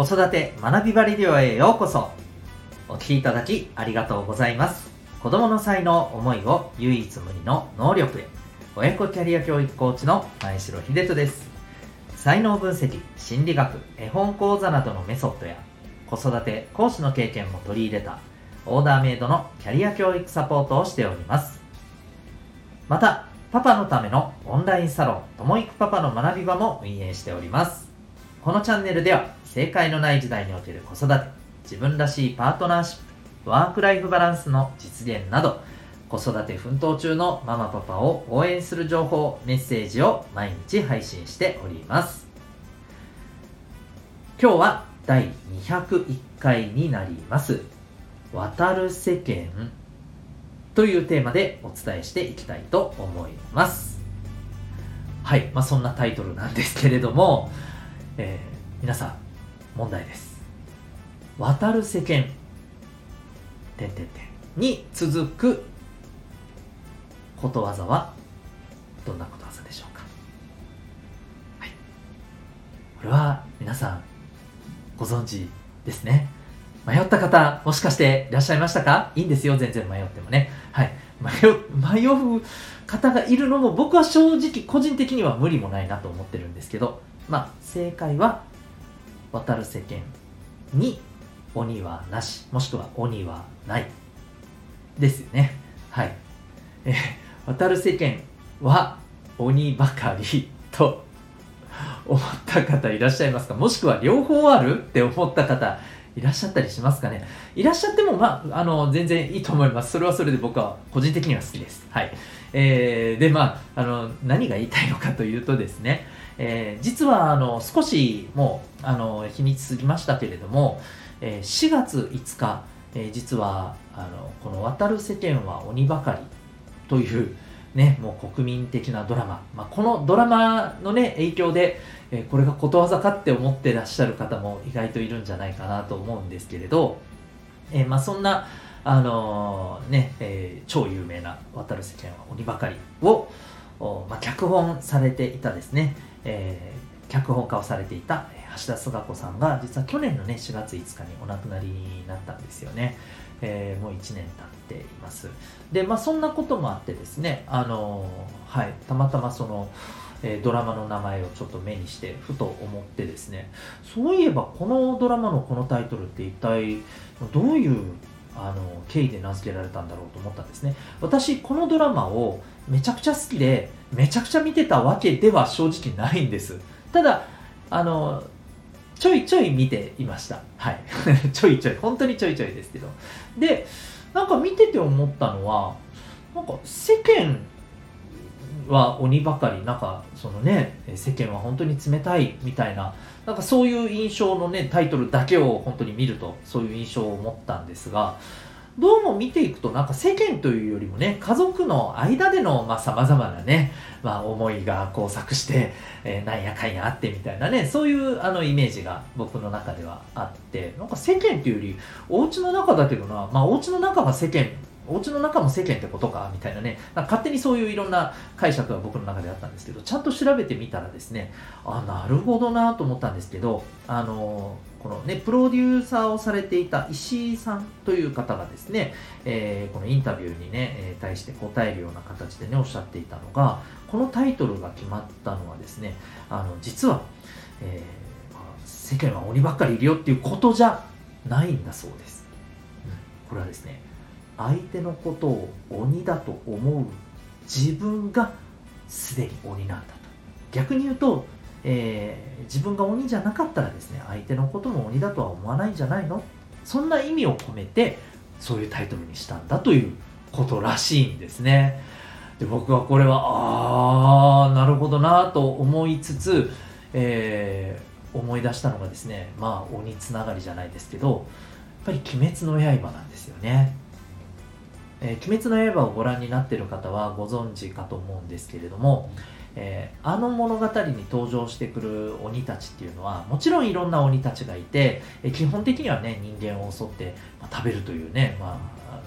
子育て学びバリディオへようこそ。お聞きいただきありがとうございます。子供の才能思いを唯一無二の能力へ。親子キャリア教育コーチの前城秀人です。才能分析心理学絵本講座などのメソッドや子育て講師の経験も取り入れたオーダーメイドのキャリア教育サポートをしております。またパパのためのオンラインサロンともいくパパの学び場も運営しております。このチャンネルでは正解のない時代における子育て自分らしいパートナーシップワークライフバランスの実現など子育て奮闘中のママパパを応援する情報メッセージを毎日配信しております。今日は第201回になります。渡る世間というテーマでお伝えしていきたいと思います。はい。まあそんなタイトルなんですけれども、えー、皆さん問題です。渡る世間。点点点に続くことわざはどんなことわざでしょうか。はい。これは皆さんご存知ですね。迷った方もしかしていらっしゃいましたか？いいんですよ。全然迷ってもね。はい。迷迷う方がいるのも僕は正直個人的には無理もないなと思ってるんですけど。まあ正解は渡る世間に鬼はなしもしくは鬼はないですよねはいえ渡る世間は鬼ばかりと思った方いらっしゃいますか？もしくは両方あるって思った方いらっしゃったりしますかね？いらっしゃっても、まあ、あの、全然いいと思います。それはそれで僕は個人的には好きです。はい。えー、で、まあ、あの、何が言いたいのかというとですね、えー、実は、あの、少しもう、あの、日にち過ぎましたけれども、えー、4月5日、えー、実は、あの、この渡る世間は鬼ばかりという、ね、もう国民的なドラマ、まあ、このドラマのね、影響で、え、これがことわざかって思ってらっしゃる方も意外といるんじゃないかなと思うんですけれど、え、まあ、そんな、あの、ね、え超有名な「渡る世間は鬼ばかりを」まあ、脚本されていたですね、え脚本家をされていた橋田壽賀子さんが実は去年のね4月5日にお亡くなりになったんですよね。えー、もう1年経っています。で、まあそんなこともあってですね、あのー、はい、たまたまその、え、ドラマの名前をちょっと目にしてふと思ってですねそういえばこのドラマのこのタイトルって一体どういうあの経緯で名付けられたんだろうと思ったんですね。私このドラマをめちゃくちゃ好きでめちゃくちゃ見てたわけでは正直ないんです。ただあのちょいちょい見ていました。はい。ちょいちょい。本当にちょいちょいですけど。でなんか見てて思ったのはなんか世間は鬼ばかりなんかそのね世間は本当に冷たいみたいななんかそういう印象のねタイトルだけを本当に見るとそういう印象を持ったんですがどうも見ていくとなんか世間というよりもね家族の間でのさまざ、まなね、まあ、思いが交錯して、えー、なんやかんやあってみたいなねそういうあのイメージが僕の中ではあってなんか世間っていうよりお家の中だけどなまあお家の中が世間お家の中も世間ってことかみたいなね。な勝手にそういういろんな解釈が僕の中であったんですけどちゃんと調べてみたらですねあなるほどなと思ったんですけどあのこのねプロデューサーをされていた石井さんという方がですね、えー、このインタビューにね、えー、対して答えるような形でねおっしゃっていたのがこのタイトルが決まったのはですねあの実は、えー、世間は鬼ばっかりいるよっていうことじゃないんだそうです、うん、これはですね相手のことを鬼だと思う自分がすでに鬼なんだと。逆に言うと、えー、自分が鬼じゃなかったらですね相手のことも鬼だとは思わないんじゃないの？そんな意味を込めてそういうタイトルにしたんだということらしいんですね。で僕はこれはああなるほどなと思いつつ、えー、思い出したのがですねまあ鬼つながりじゃないですけどやっぱり「鬼滅の刃」なんですよね。えー、鬼滅の刃をご覧になってる方はご存知かと思うんですけれども、えー、あの物語に登場してくる鬼たちっていうのはもちろんいろんな鬼たちがいて、え、基本的にはね人間を襲って、まあ、食べるというね、まあ、あの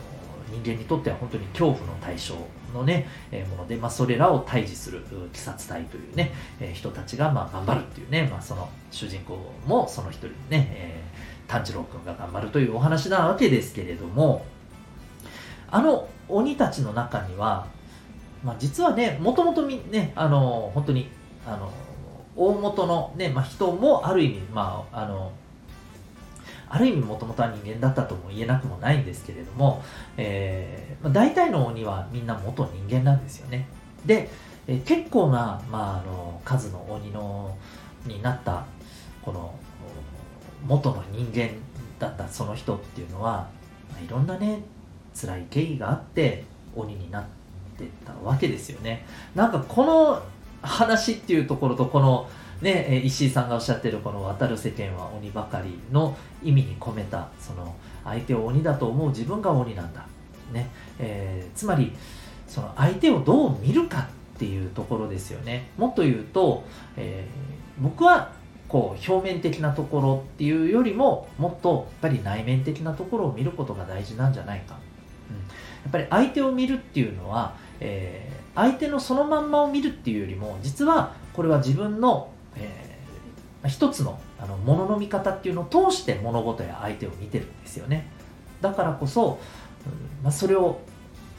人間にとっては本当に恐怖の対象のね、え、もので、まあ、それらを退治する鬼殺隊というね、え、人たちがま頑張るっていうね、まあ、その主人公もその一人ね、えー、炭治郎君が頑張るというお話なわけですけれどもあの鬼たちの中には、まあ、実はねもともとねあの本当にあの大元のね、まあ、人もある意味まああのある意味もともとは人間だったとも言えなくもないんですけれども、えーまあ、大体の鬼はみんな元人間なんですよね。で、えー、結構な、まあ、あの数の鬼のになったこの元の人間だったその人っていうのは、まあ、いろんなね辛い経緯があって鬼になってたわけですよね。なんかこの話っていうところとこのね、石井さんがおっしゃってるこの渡る世間は鬼ばかりの意味に込めたその相手を鬼だと思う自分が鬼なんだ、ねえー、つまりその相手をどう見るかっていうところですよね。もっと言うと、えー、僕はこう表面的なところっていうよりももっとやっぱり内面的なところを見ることが大事なんじゃないか、っぱり相手を見るっていうのは、えー、相手のそのまんまを見るっていうよりも実はこれは自分のえー、一つのあのものの見方っていうのを通して物事や相手を見てるんですよね。だからこそ、うんまあ、それを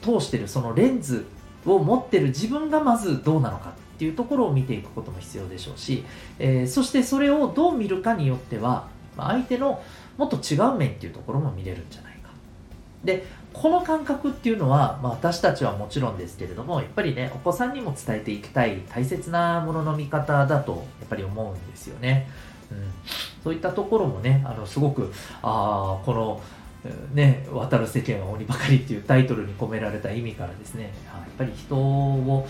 通してるそのレンズを持ってる自分がまずどうなのかっていうところを見ていくことも必要でしょうし、えー、そしてそれをどう見るかによっては、ま、相手のもっと違う面っていうところも見れるんじゃないでこの感覚っていうのは、まあ、私たちはもちろんですけれどもやっぱりねお子さんにも伝えていきたい大切なものの見方だとやっぱり思うんですよね、うん、そういったところもねあのすごくああこのね、渡る世間は鬼ばかりっていうタイトルに込められた意味からですねやっぱり人を、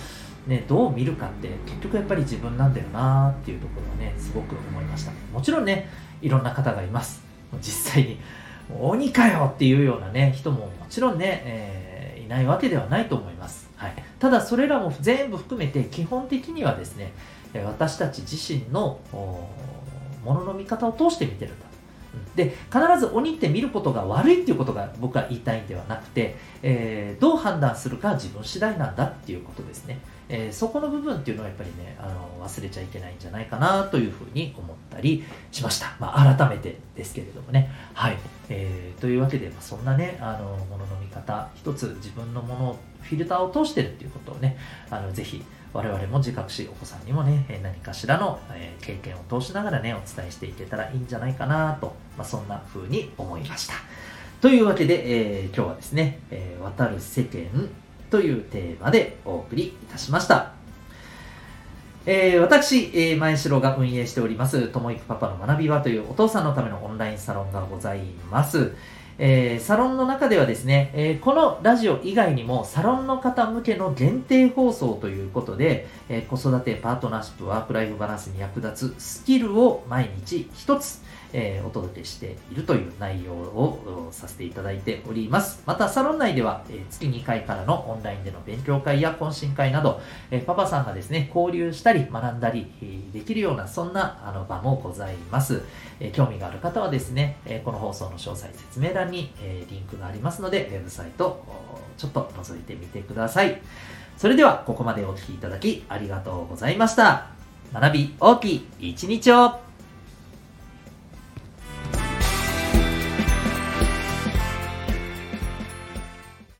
ね、どう見るかって結局やっぱり自分なんだよなっていうところをねすごく思いました。もちろんねいろんな方がいます。実際に鬼かよっていうようなね、人ももちろんね、えー、いないわけではないと思います。はい。ただそれらも全部含めて基本的にはですね、私たち自身のものの見方を通して見てるんだ。で必ず鬼って見ることが悪いっていうことが僕は言いたいんではなくて、えー、どう判断するか自分次第なんだっていうことですね。えー、そこの部分っていうのはやっぱりねあの忘れちゃいけないんじゃないかなというふうに思ったりしました、まあ、改めてですけれどもね。はい、えー、というわけで、まあ、そんなねあのものの見方一つ自分のものをフィルターを通してるっていうことをねあのぜひ我々も自覚しお子さんにもね何かしらの、経験を通しながらねお伝えしていけたらいいんじゃないかなと、まあ、そんな風に思いました。というわけで、えー、今日はですね、えー、渡る世間というテーマでお送りいたしました。えー、私、えー、前城が運営しております、ともいくパパの学び場というお父さんのためのオンラインサロンがございます。えー、サロンの中ではですね、えー、このラジオ以外にもサロンの方向けの限定放送ということで、えー、子育て、パートナーシップ、ワークライフバランスに役立つスキルを毎日一つ、えー、お届けしているという内容をさせていただいております。また、サロン内では、えー、月2回からのオンラインでの勉強会や懇親会など、えー、パパさんがですね、交流したり学んだり、できるような、そんなあの場もございます。え、興味がある方はですね、え、この放送の詳細説明欄に、え、リンクがありますので、ウェブサイト、ちょっと覗いてみてください。それでは、ここまでお聴きいただきありがとうございました。学び大きい一日を